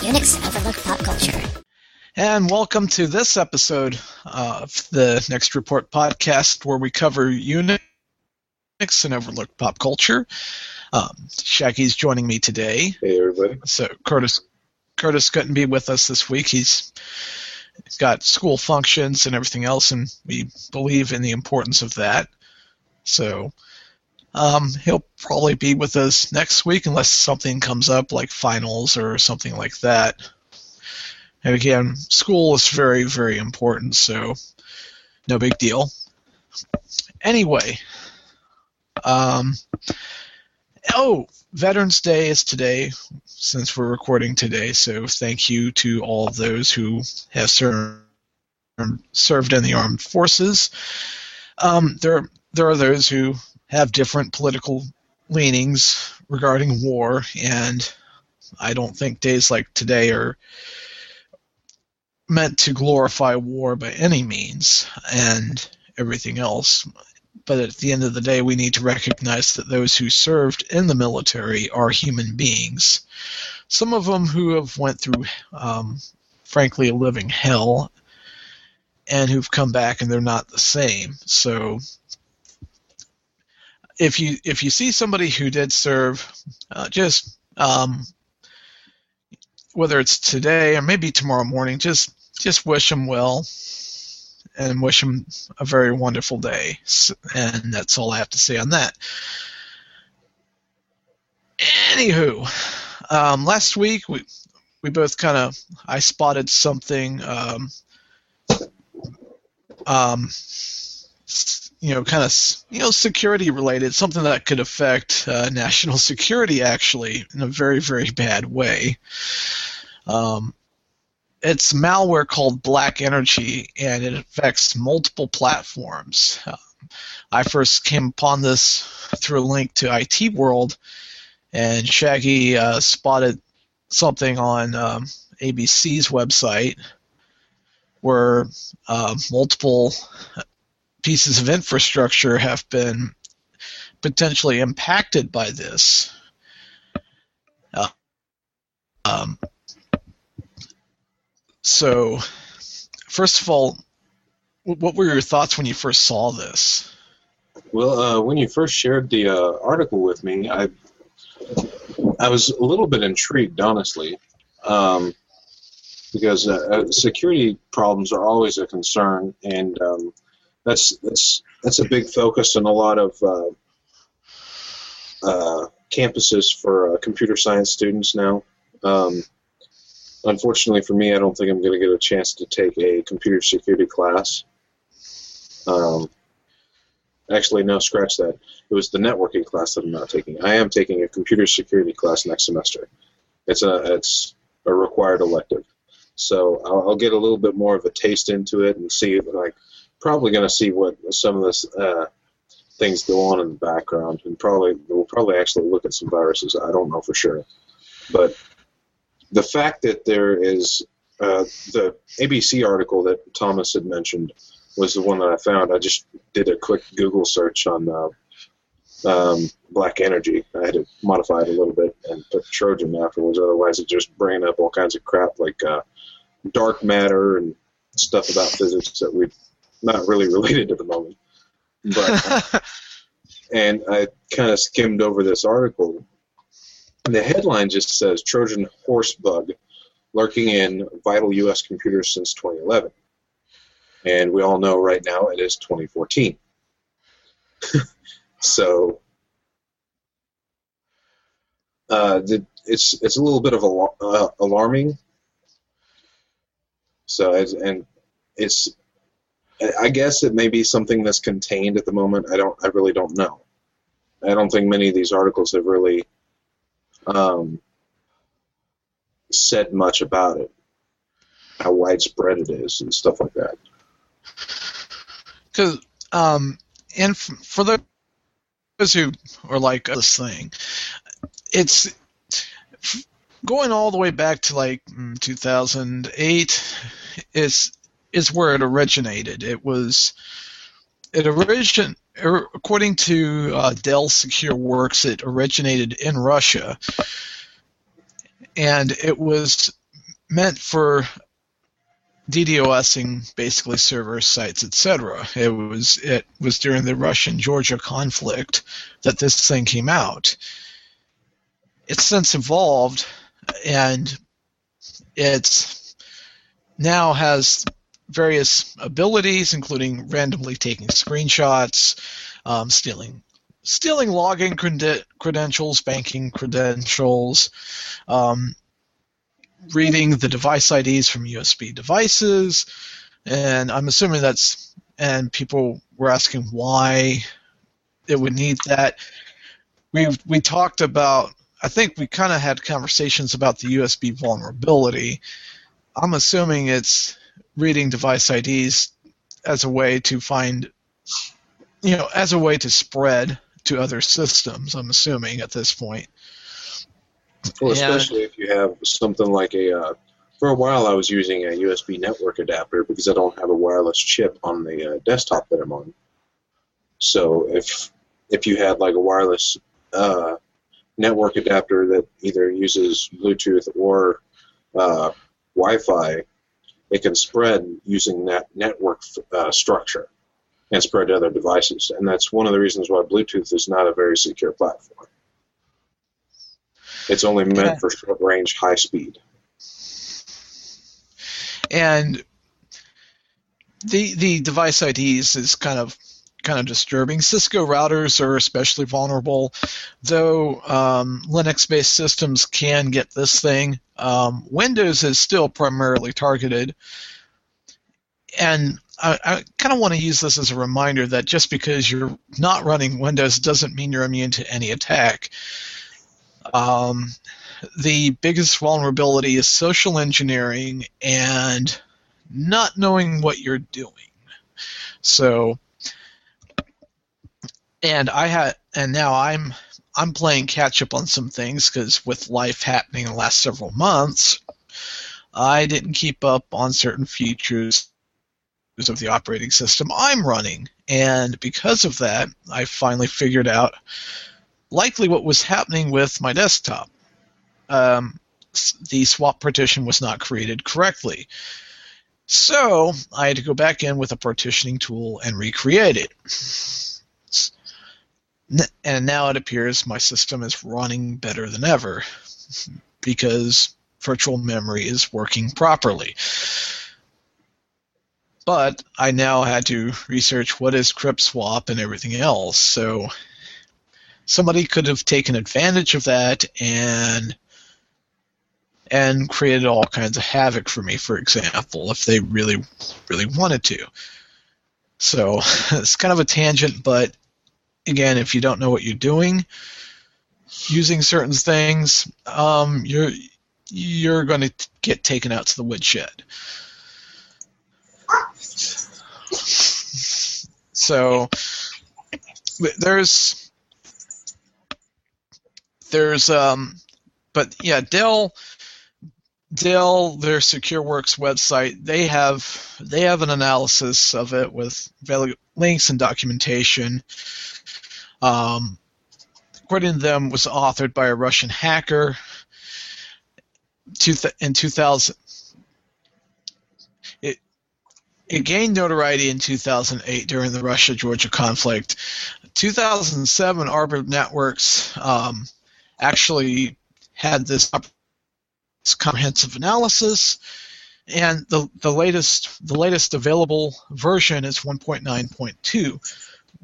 Unix Overlooked Pop Culture. And welcome to this episode of the Next Report podcast, where we cover Unix and Overlooked Pop Culture. Um, Shaggy's joining me today. Hey, everybody. So Curtis, Curtis couldn't be with us this week. He's got school functions and everything else, and we believe in the importance of that. So um, he'll probably be with us next week unless something comes up like finals or something like that. And again, school is very, very important, so no big deal. Anyway, um, oh, Veterans Day is today, since we're recording today. So thank you to all of those who have served served in the armed forces. Um, there, there are those who have different political leanings regarding war, and I don't think days like today are meant to glorify war by any means and everything else. But at the end of the day, we need to recognize that those who served in the military are human beings. Some of them who have went through, um, frankly, a living hell, and who've come back and they're not the same. So if you if you see somebody who did serve, uh, just um, whether it's today or maybe tomorrow morning, just just wish them well and wish them a very wonderful day. And that's all I have to say on that. Anywho, um, last week we we both kind of I spotted something, um, um, you know, kind of you know security related, something that could affect uh, national security actually in a very very bad way. Um, it's malware called Black Energy, and it affects multiple platforms. Um, I first came upon this through a link to IT World, and Shaggy uh, spotted something on um, ABC's website where uh, multiple pieces of infrastructure have been potentially impacted by this. Uh, um, so, first of all, what were your thoughts when you first saw this? Well, uh, when you first shared the uh, article with me, I I was a little bit intrigued, honestly, um, because uh, uh security problems are always a concern, and um, that's that's that's a big focus in a lot of uh, uh, campuses for computer science students now. Um, unfortunately for me, I don't think I'm going to get a chance to take a computer security class. Um, actually, no, scratch that. It was the networking class that I'm not taking. I am taking a computer security class next semester. It's a it's a required elective, so I'll, I'll get a little bit more of a taste into it and see like probably going to see what some of this uh, things go on in the background, and probably we'll probably actually look at some viruses. I don't know for sure, but the fact that there is uh, the ABC article that Thomas had mentioned was the one that I found. I just did a quick Google search on uh, um, Black Energy. I had to modify it a little bit and put Trojan afterwards. Otherwise, it just bringing up all kinds of crap like uh, dark matter and stuff about physics that we not really related to the moment. But and I kind of skimmed over this article the headline just says Trojan horse bug lurking in vital U.S. computers since 2011. And we all know right now it is 2014. so uh, it's it's a little bit of a, uh, alarming. So and it's I guess it may be something that's contained at the moment. I don't I really don't know. I don't think many of these articles have really um, said much about it, how widespread it is, and stuff like that. Because, um, and for those who are like this thing, it's going all the way back to like mm, 2008 is is where it originated. It was it origin Er, according to uh, Dell SecureWorks, it originated in Russia, and it was meant for DDoSing basically server sites, etc. It was it was during the Russian Georgia conflict that this thing came out. It's since evolved, and it's now has various abilities, including randomly taking screenshots, um, stealing stealing login crede- credentials, banking credentials, um, reading the device IDs from USB devices, and I'm assuming that's and people were asking why it would need that. We we talked about I think we kind of had conversations about the USB vulnerability. I'm assuming it's reading device IDs as a way to find you know as a way to spread to other systems I'm assuming at this point. Well, Yeah. especially if you have something like a. Uh, for a while, I was using a USB network adapter because I don't have a wireless chip on the uh, desktop that I'm on. So if if you had like a wireless uh, network adapter that either uses Bluetooth or uh, Wi-Fi, it can spread using that network uh, structure and spread to other devices. And that's one of the reasons why Bluetooth is not a very secure platform. It's only meant Yeah. for short range, high speed. and the the device IDs is kind of kind of disturbing. Cisco routers are especially vulnerable, though um, Linux-based systems can get this thing. Um, Windows is still primarily targeted, and I, I kind of want to use this as a reminder that just because you're not running Windows doesn't mean you're immune to any attack. Um, the biggest vulnerability is social engineering and not knowing what you're doing. So, and I had, and now I'm, I'm playing catch up on some things because with life happening in the last several months, I didn't keep up on certain features of the operating system I'm running, and because of that, I finally figured out likely what was happening with my desktop um, the swap partition was not created correctly. So I had to go back in with a partitioning tool and recreate it. And now it appears my system is running better than ever because virtual memory is working properly. But I now had to research what is crypt swap and everything else. So somebody could have taken advantage of that and and created all kinds of havoc for me, for example, if they really, really wanted to. So it's kind of a tangent, but again, if you don't know what you're doing, using certain things, um, you're you're going to get taken out to the woodshed. So there's there's um, but yeah, Dell Dell, their SecureWorks website, they have they have an analysis of it with links and documentation. Um, according to them, was authored by a Russian hacker. In 2000, it it gained notoriety in 2008 during the Russia-Georgia conflict. 2007, Arbor Networks um, actually had this this comprehensive analysis, and the the latest the latest available version is 1.9.2.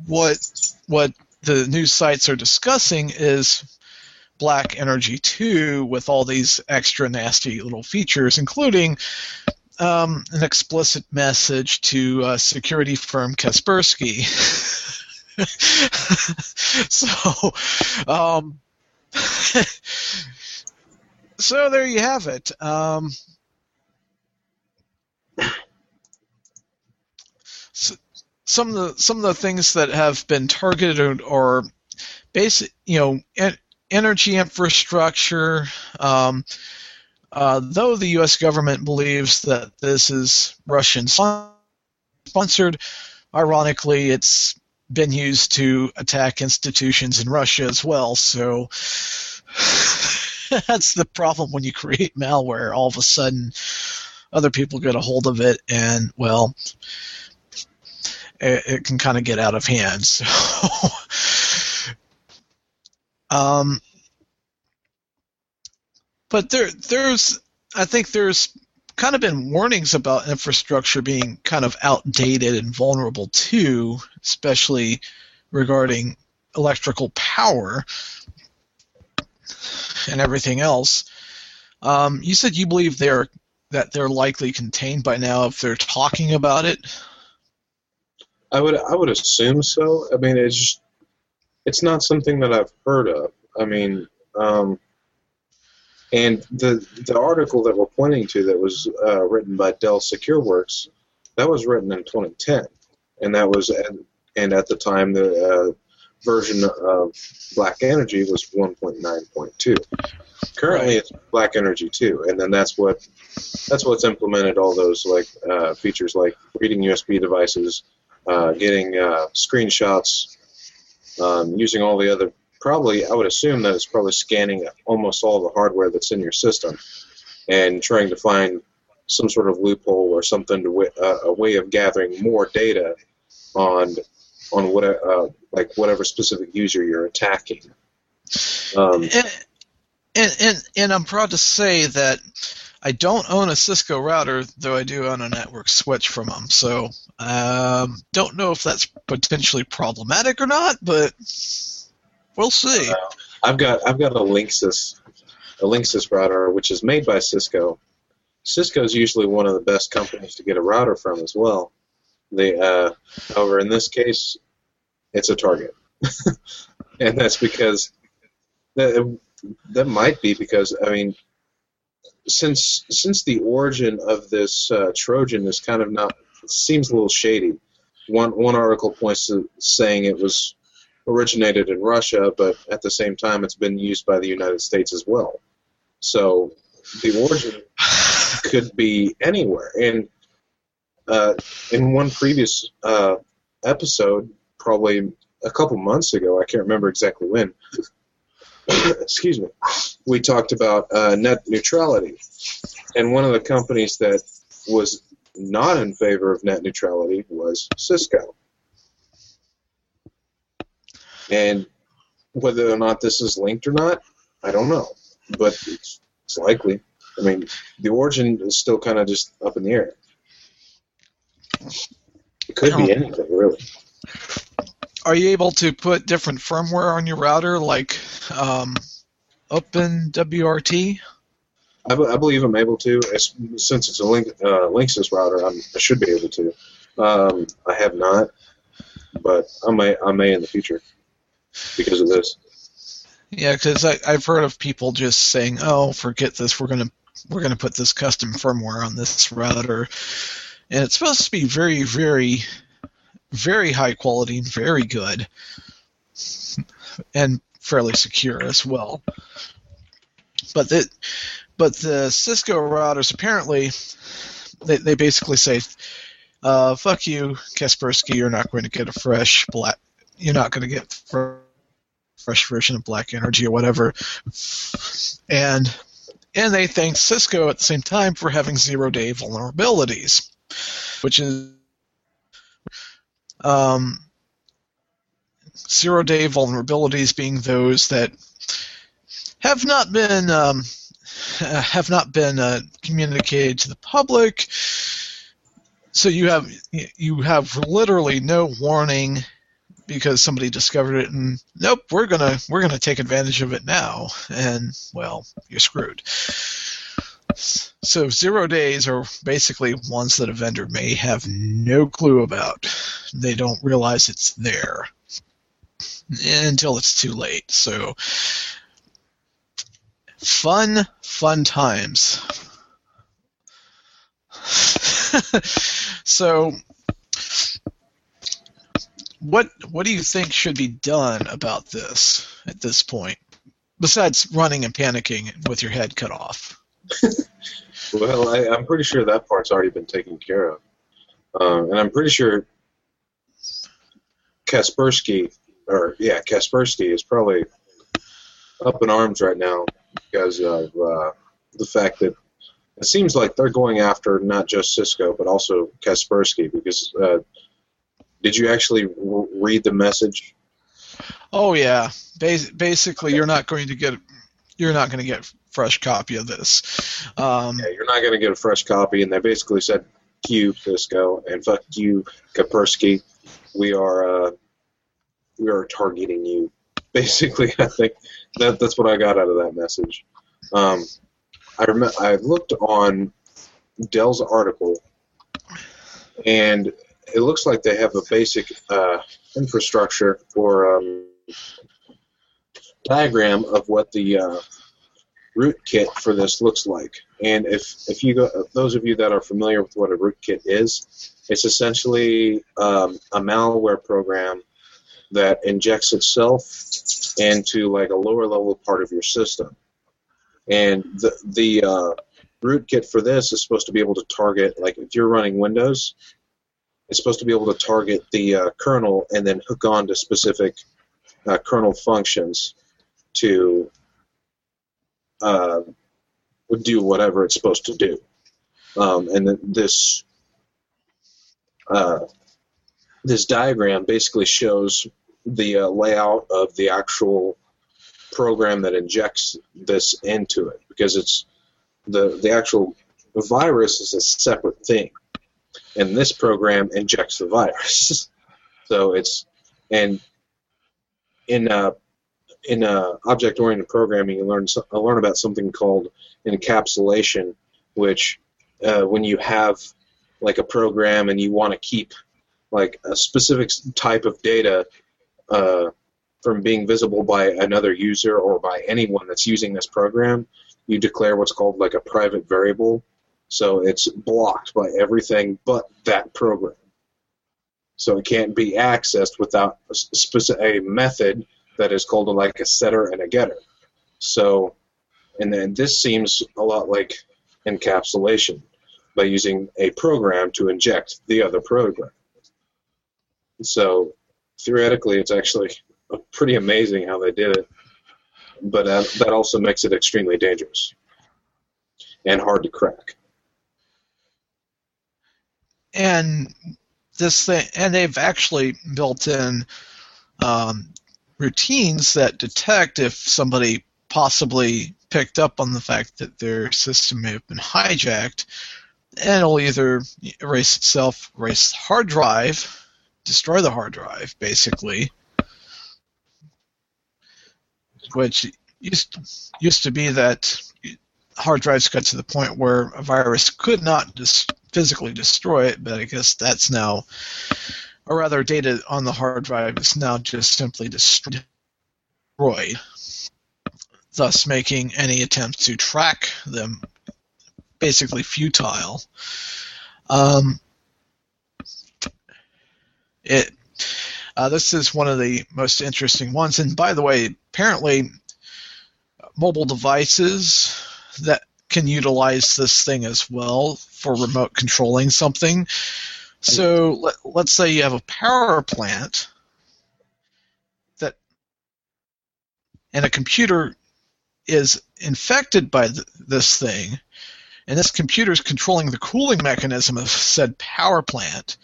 What what the news sites are discussing is Black Energy 2 with all these extra nasty little features, including um, an explicit message to uh, security firm Kaspersky. so, um, so there you have it. Um, some of the some of the things that have been targeted are basic, you know, en- energy infrastructure. Um, uh, though the U.S. government believes that this is Russian sponsored, ironically, it's been used to attack institutions in Russia as well. So that's the problem when you create malware. All of a sudden, other people get a hold of it, and well, it, it can kind of get out of hand. So, um, but there, there's, I think there's kind of been warnings about infrastructure being kind of outdated and vulnerable too, especially regarding electrical power and everything else. Um, you said you believe they're that they're likely contained by now if they're talking about it. I would I would assume so. I mean, it's it's not something that I've heard of. I mean, um, and the the article that we're pointing to that was uh, written by Dell SecureWorks, that was written in 2010, and that was at, and at the time the uh, version of Black Energy was 1.9.2. Currently, it's Black Energy 2, and then that's what that's what's implemented all those like uh, features like reading USB devices, uh, getting uh, screenshots, um, using all the other. Probably, I would assume that it's probably scanning almost all the hardware that's in your system, and trying to find some sort of loophole or something to wi- uh, a way of gathering more data on on what uh, like whatever specific user you're attacking. Um, And, and and and I'm proud to say that I don't own a Cisco router, though I do own a network switch from them. So um, don't know if that's potentially problematic or not, but we'll see. I've got I've got a Linksys a Linksys router which is made by Cisco. Cisco is usually one of the best companies to get a router from as well. They, uh, however, in this case, it's a Target, and that's because that that might be because I mean, since since the origin of this uh, Trojan is kind of not seems a little shady. One one article points to saying it was originated in Russia, but at the same time, it's been used by the United States as well. So the origin could be anywhere. And uh, in one previous uh, episode, probably a couple months ago, I can't remember exactly when. excuse me. We talked about uh, net neutrality, and one of the companies that was not in favor of net neutrality was Cisco. And whether or not this is linked or not, I don't know, but it's, it's likely. I mean, the origin is still kind of just up in the air. It could be anything, really. Are you able to put different firmware on your router, like um, OpenWRT? I, believe I'm able to, as, since it's a link, uh, Linksys router. I'm, I should be able to. Um, I have not, but I may. I may in the future because of this. Yeah, because I've heard of people just saying, "Oh, forget this. We're gonna we're gonna put this custom firmware on this router," and it's supposed to be very, very, very high quality and very good, and fairly secure as well. But the but the Cisco routers apparently they they basically say, uh, "Fuck you, Kaspersky. You're not going to get a fresh black. You're not going to get." fr- fresh version of Black Energy or whatever, and and they thank Cisco at the same time for having zero day vulnerabilities, which is um, zero day vulnerabilities being those that have not been um, have not been uh, communicated to the public. So you have you have literally no warning because somebody discovered it and nope we're gonna we're gonna take advantage of it now and well you're screwed so zero days are basically ones that a vendor may have no clue about. They don't realize it's there until it's too late. So fun fun times. So what what do you think should be done about this at this point besides running and panicking with your head cut off Well, I, I'm pretty sure that part's already been taken care of, um, and I'm pretty sure Kaspersky, or yeah, Kaspersky is probably up in arms right now because of uh, the fact that it seems like they're going after not just Cisco but also Kaspersky. Because uh, did you actually read the message? Oh yeah, Bas- basically you're not going to get you're not going to get fresh copy of this. Um, Yeah, you're not going to get a fresh copy, and they basically said, "Fuck you, Cisco, and fuck you, Kaspersky. We are uh, we are targeting you." Basically, I think that that's what I got out of that message. Um, I rem- I looked on Dell's article, and it looks like they have a basic uh, infrastructure for um, diagram of what the uh, rootkit for this looks like. And if if you go, those of you that are familiar with what a rootkit is, it's essentially um, a malware program that injects itself into like a lower level part of your system. And the the uh, rootkit for this is supposed to be able to target like if you're running Windows, it's supposed to be able to target the uh, kernel and then hook on to specific uh, kernel functions to uh, do whatever it's supposed to do. Um, and this uh, this diagram basically shows the uh, layout of the actual program that injects this into it because it's the the actual virus is a separate thing, and this program injects the virus. so it's and in uh, in uh, object-oriented programming, you learn so- I learn about something called encapsulation, which uh, when you have like a program and you want to keep like a specific type of data uh, from being visible by another user or by anyone that's using this program, you declare what's called like a private variable. So it's blocked by everything but that program. So it can't be accessed without a, specific, a method that is called like a setter and a getter. So, and then this seems a lot like encapsulation by using a program to inject the other program. So, theoretically, it's actually pretty amazing how they did it, but uh, that also makes it extremely dangerous and hard to crack. and this thing, and they've actually built in um, routines that detect if somebody possibly picked up on the fact that their system may have been hijacked, and it'll either erase itself, erase the hard drive, destroy the hard drive, basically, which used used to be that hard drives got to the point where a virus could not dis- physically destroy it, but I guess that's now, or rather, data on the hard drive is now just simply destroyed, thus making any attempt to track them basically futile. Um, it uh, this is one of the most interesting ones, and by the way, apparently, mobile devices that can utilize this thing as well for remote controlling something. So let, let's say you have a power plant that and a computer is infected by th- this thing, and this computer is controlling the cooling mechanism of said power plant.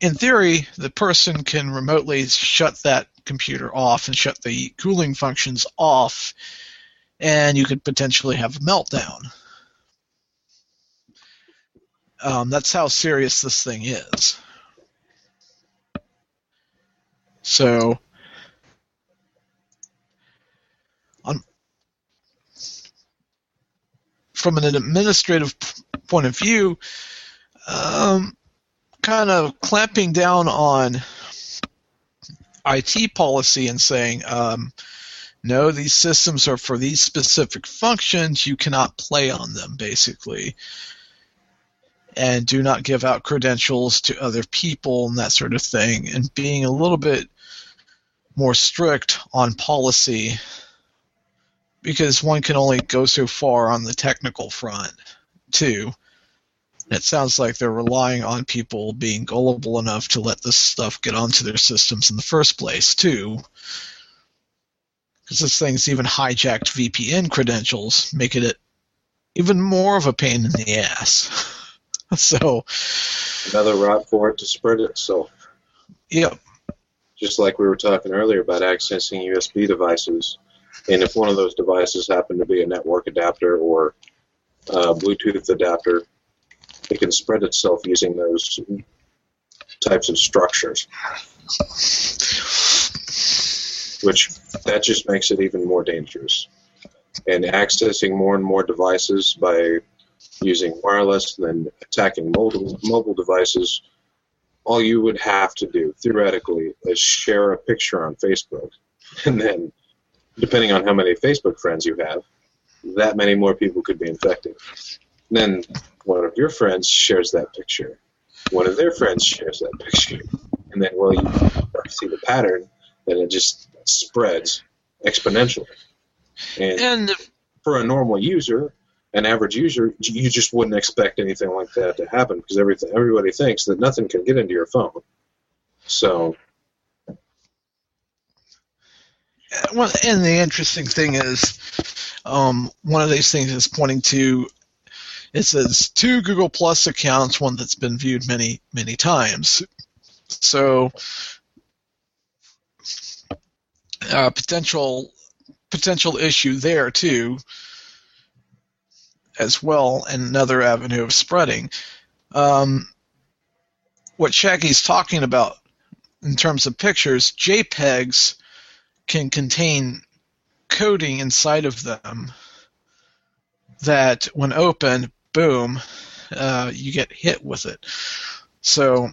In theory, the person can remotely shut that computer off and shut the cooling functions off and you could potentially have a meltdown. Um, that's how serious this thing is. So, on, from an administrative point of view, um, kind of clamping down on IT policy and saying, um, no, these systems are for these specific functions. You cannot play on them, basically. And do not give out credentials to other people and that sort of thing. And being a little bit more strict on policy because one can only go so far on the technical front, too. It sounds like they're relying on people being gullible enough to let this stuff get onto their systems in the first place, too because this thing's even hijacked VPN credentials, making it even more of a pain in the ass. so, Another route for it to spread itself. yep, Just like we were talking earlier about accessing USB devices. And if one of those devices happened to be a network adapter or a Bluetooth adapter, it can spread itself using those types of structures. Which that just makes it even more dangerous. And accessing more and more devices by using wireless and then attacking mobile mobile devices, all you would have to do theoretically is share a picture on Facebook, and then depending on how many Facebook friends you have, that many more people could be infected. Then one of your friends shares that picture, one of their friends shares that picture, and then well you see the pattern, then it just spreads exponentially. And and for a normal user, an average user, you just wouldn't expect anything like that to happen because everything everybody thinks that nothing can get into your phone. So well, and the interesting thing is, um, one of these things is pointing to. It says two Google Plus accounts, one that's been viewed many many times. So, uh, potential potential issue there too, as well, another avenue of spreading. Um, what Shaggy's talking about in terms of pictures, JPEGs can contain coding inside of them that, when open, boom, uh, you get hit with it. So,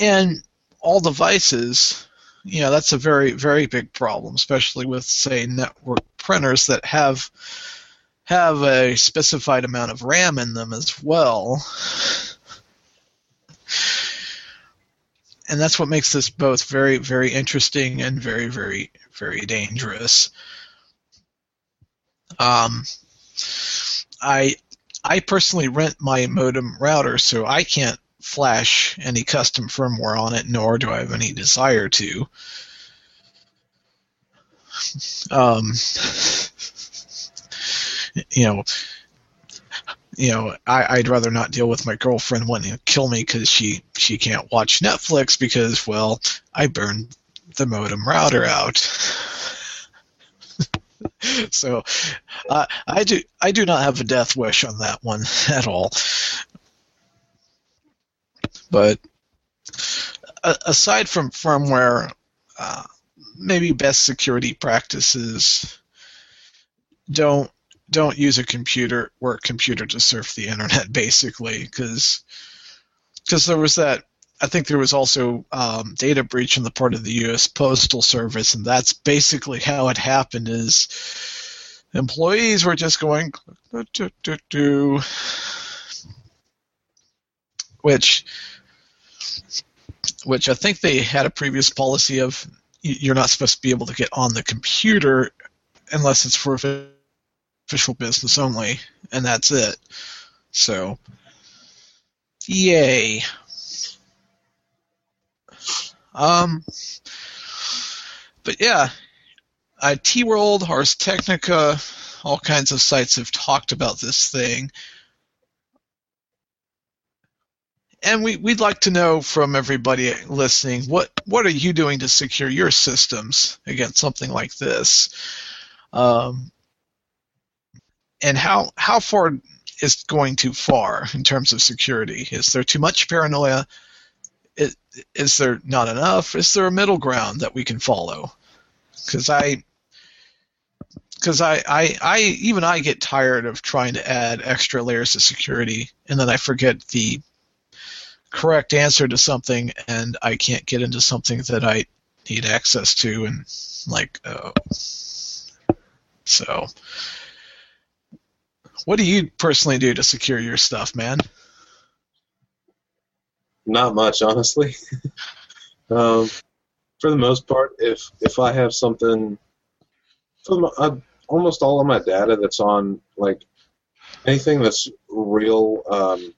and all devices, you know, that's a very, very big problem, especially with, say, network printers that have have a specified amount of RAM in them as well. And that's what makes this both very, very interesting and very, very, very dangerous. Um, I I personally rent my modem router, so I can't flash any custom firmware on it, nor do I have any desire to. Um, you know, you know, I, I'd rather not deal with my girlfriend wanting to kill me because she she can't watch Netflix because well, I burned the modem router out. so, uh, I do I do not have a death wish on that one at all. But uh, aside from firmware, uh, maybe best security practices don't don't use a computer work computer to surf the internet basically because because there was that I think there was also um, data breach on the part of the U.S. Postal Service, and that's basically how it happened. Is employees were just going, do, do, do, which, which I think they had a previous policy of you're not supposed to be able to get on the computer unless it's for official business only, and that's it. So, yay. Um, but yeah, uh, IT World, Ars Technica, all kinds of sites have talked about this thing. And we, we'd like to know from everybody listening what, what are you doing to secure your systems against something like this? Um, and how, how far is going too far in terms of security? Is there too much paranoia? Is, is there not enough? Is there a middle ground that we can follow? Because I, because I, I, I, even I get tired of trying to add extra layers of security, and then I forget the correct answer to something, and I can't get into something that I need access to, and like, oh. So, what do you personally do to secure your stuff, man? Not much, honestly. um, for the most part, if if I have something, uh, almost all of my data that's on like anything that's real um,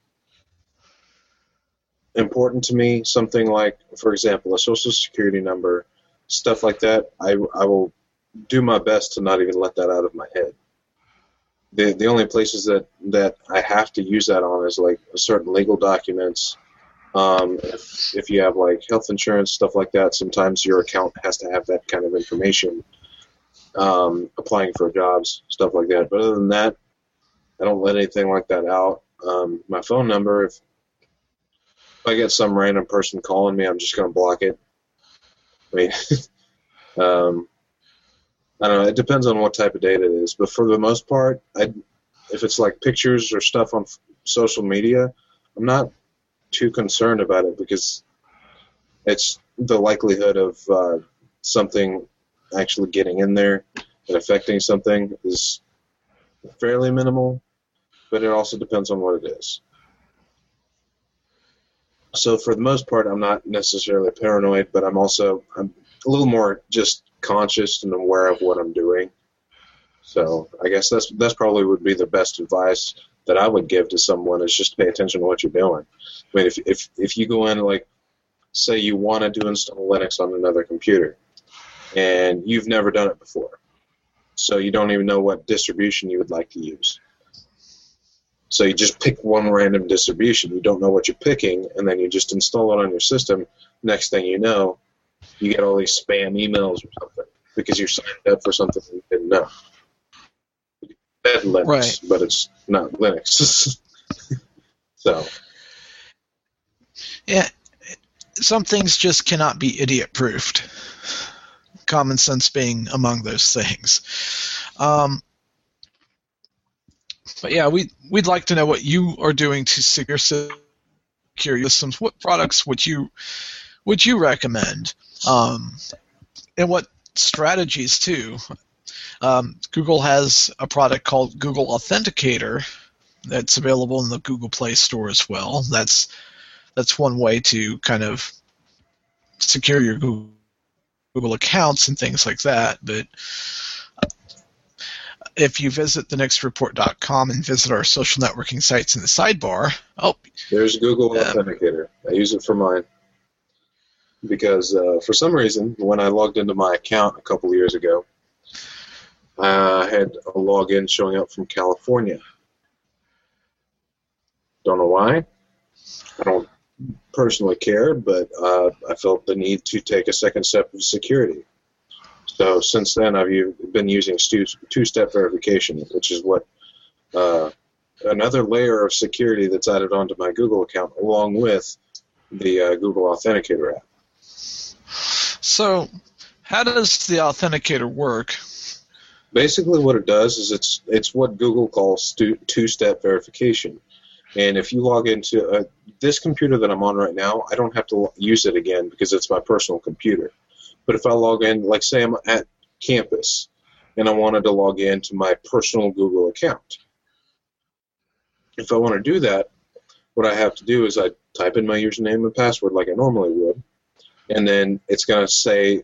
important to me, something like, for example, a social security number, stuff like that, I I will do my best to not even let that out of my head. The the only places that that I have to use that on is like certain legal documents. Um, if if you have like health insurance stuff like that, sometimes your account has to have that kind of information. Um, applying for jobs, stuff like that. But other than that, I don't let anything like that out. Um, my phone number, if, if I get some random person calling me, I'm just going to block it. I mean, um, I don't know. It depends on what type of data it is, but for the most part, I, if it's like pictures or stuff on f- social media, I'm not too concerned about it because it's the likelihood of uh, something actually getting in there and affecting something is fairly minimal, but it also depends on what it is. So for the most part, I'm not necessarily paranoid, but I'm also I'm a little more just conscious and aware of what I'm doing. So I guess that's that's probably would be the best advice that I would give to someone is just pay attention to what you're doing. I mean, if if if you go in like, say you wanted to do install Linux on another computer, and you've never done it before, so you don't even know what distribution you would like to use. So you just pick one random distribution. You don't know what you're picking, and then you just install it on your system. Next thing you know, you get all these spam emails or something because you're signed up for something you didn't know. Bed Linux, Right. but it's not Linux. so Yeah, some things just cannot be idiot proofed. Common sense being among those things. Um, but yeah, we we'd like to know what you are doing to secure secure systems. What products would you would you recommend, um, and what strategies too? Um, Google has a product called Google Authenticator that's available in the Google Play Store as well. That's that's one way to kind of secure your Google, Google accounts and things like that. But if you visit thenextreport.com and visit our social networking sites in the sidebar, oh, there's Google. Authenticator. I use it for mine because uh, for some reason, when I logged into my account a couple years ago, I had a login showing up from California. Don't know why. I don't personally care, but uh, I felt the need to take a second step of security. So since then, I've been using two-step verification, which is what uh, another layer of security that's added onto my Google account, along with the uh, Google Authenticator app. So how does the authenticator work? Basically, what it does is it's it's what Google calls two-step verification. And if you log into uh, this computer that I'm on right now, I don't have to use it again because it's my personal computer. But if I log in, like say I'm at campus and I wanted to log in to my personal Google account, if I want to do that, what I have to do is I type in my username and password like I normally would, and then it's going to say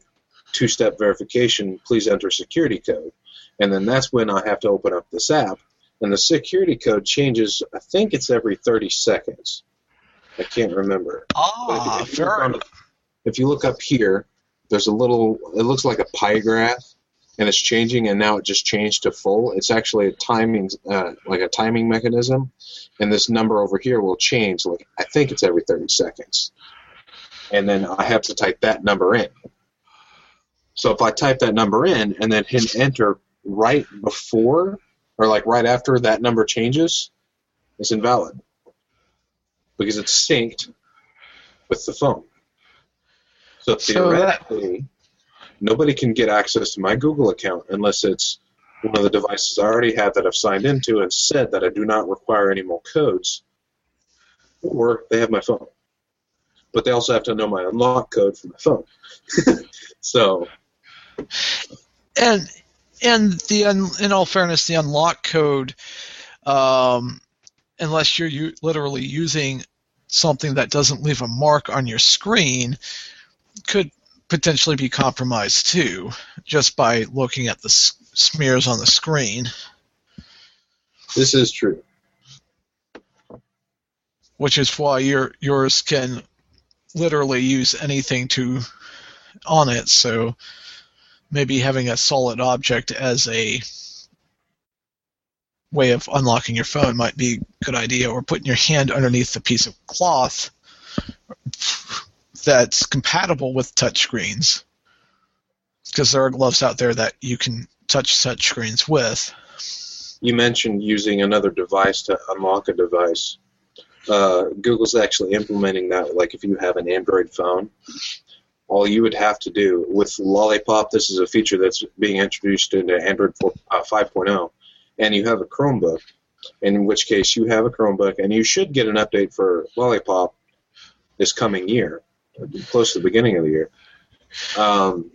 two-step verification. Please enter security code, and then that's when I have to open up this app, and the security code changes. I think it's every 30 seconds. I can't remember. Ah, if, if, you look if you look up here, there's a little. It looks like a pie graph, and it's changing, and now it just changed to full. It's actually a timing, uh, like a timing mechanism, and this number over here will change. Like I think it's every 30 seconds, and then I have to type that number in. So if I type that number in and then hit enter right before or like right after that number changes, it's invalid because it's synced with the phone. So So that- theoretically, nobody can get access to my Google account unless it's one of the devices I already have that I've signed into and said that I do not require any more codes, or they have my phone. But they also have to know my unlock code for my phone. so and and the un, in all fairness, the unlock code, um, unless you're u- literally using something that doesn't leave a mark on your screen, could potentially be compromised too, just by looking at the s- smears on the screen. this is true. Which is why your yours can literally use anything to on it. So maybe having a solid object as a way of unlocking your phone might be a good idea, or putting your hand underneath a piece of cloth that's compatible with touchscreens. Because there are gloves out there that you can touch touchscreens with. You mentioned using another device to unlock a device. Uh, Google's actually implementing that. Like if you have an Android phone, all you would have to do with Lollipop, this is a feature that's being introduced into Android 4, uh, 5.0, and you have a Chromebook, in which case you have a Chromebook, and you should get an update for Lollipop this coming year, close to the beginning of the year. Um,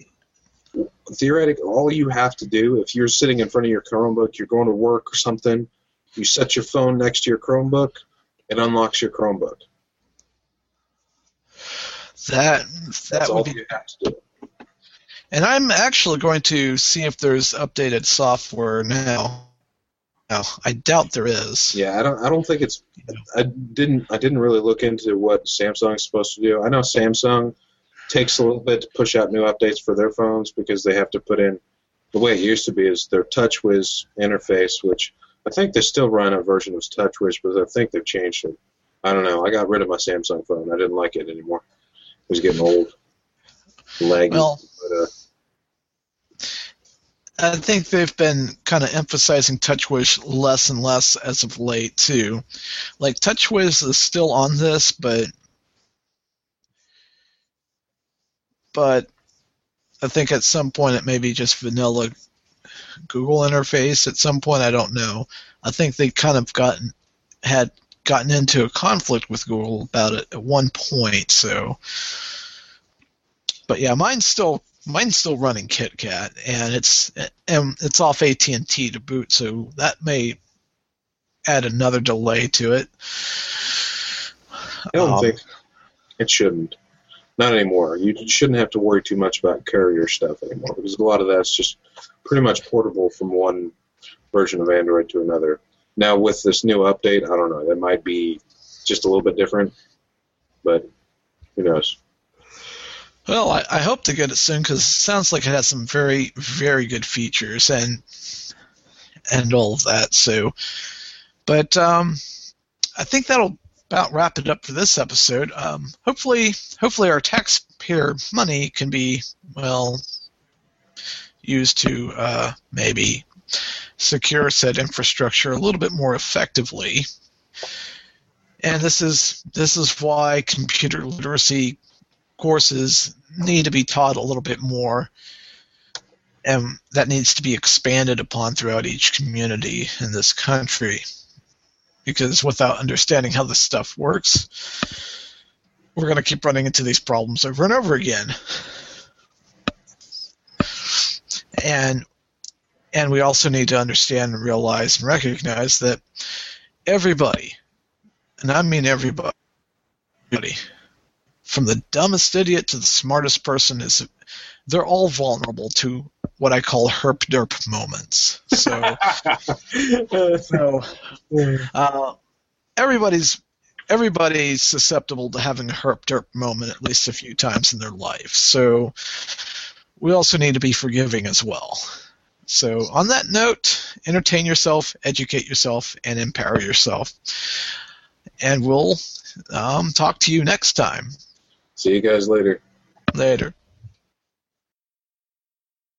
theoretically, all you have to do, if you're sitting in front of your Chromebook, you're going to work or something, you set your phone next to your Chromebook, it unlocks your Chromebook. That That's that all would be you have to do. And I'm actually going to see if there's updated software now. Now, I doubt there is. Yeah, I don't. I don't think it's. I didn't. I didn't really look into what Samsung's supposed to do. I know Samsung takes a little bit to push out new updates for their phones because they have to put in the way it used to be is their TouchWiz interface, which I think they still run a version of TouchWiz, but I think they've changed it. I don't know. I got rid of my Samsung phone. I didn't like it anymore. It was getting old, laggy. Well, but, uh, I think they've been kind of emphasizing TouchWiz less and less as of late too. Like TouchWiz is still on this, but but I think at some point it may be just vanilla Google interface. At some point, I don't know. I think they kind of gotten had gotten into a conflict with Google about it at one point. So, but yeah, mine's still mine's still running KitKat, and it's and it's off AT and T to boot, so that may add another delay to it. I don't Um, think it shouldn't. Not anymore. You shouldn't have to worry too much about carrier stuff anymore because a lot of that's just pretty much portable from one version of Android to another. Now with this new update, I don't know. That might be just a little bit different, but who knows? Well, I, I hope to get it soon because it sounds like it has some very, very good features and and all of that. So, but um, I think that'll about wrap it up for this episode. Um, hopefully, hopefully our taxpayer money can be well used to uh, maybe secure said infrastructure a little bit more effectively. And this is this is why computer literacy courses need to be taught a little bit more and that needs to be expanded upon throughout each community in this country because without understanding how this stuff works we're going to keep running into these problems over and over again. And and we also need to understand and realize and recognize that everybody and i mean everybody from the dumbest idiot to the smartest person is they're all vulnerable to what I call herp derp moments. So, so uh, everybody's everybody's susceptible to having a herp derp moment at least a few times in their life. So we also need to be forgiving as well. So on that note, entertain yourself, educate yourself, and empower yourself. And we'll um, talk to you next time. See you guys later. Later.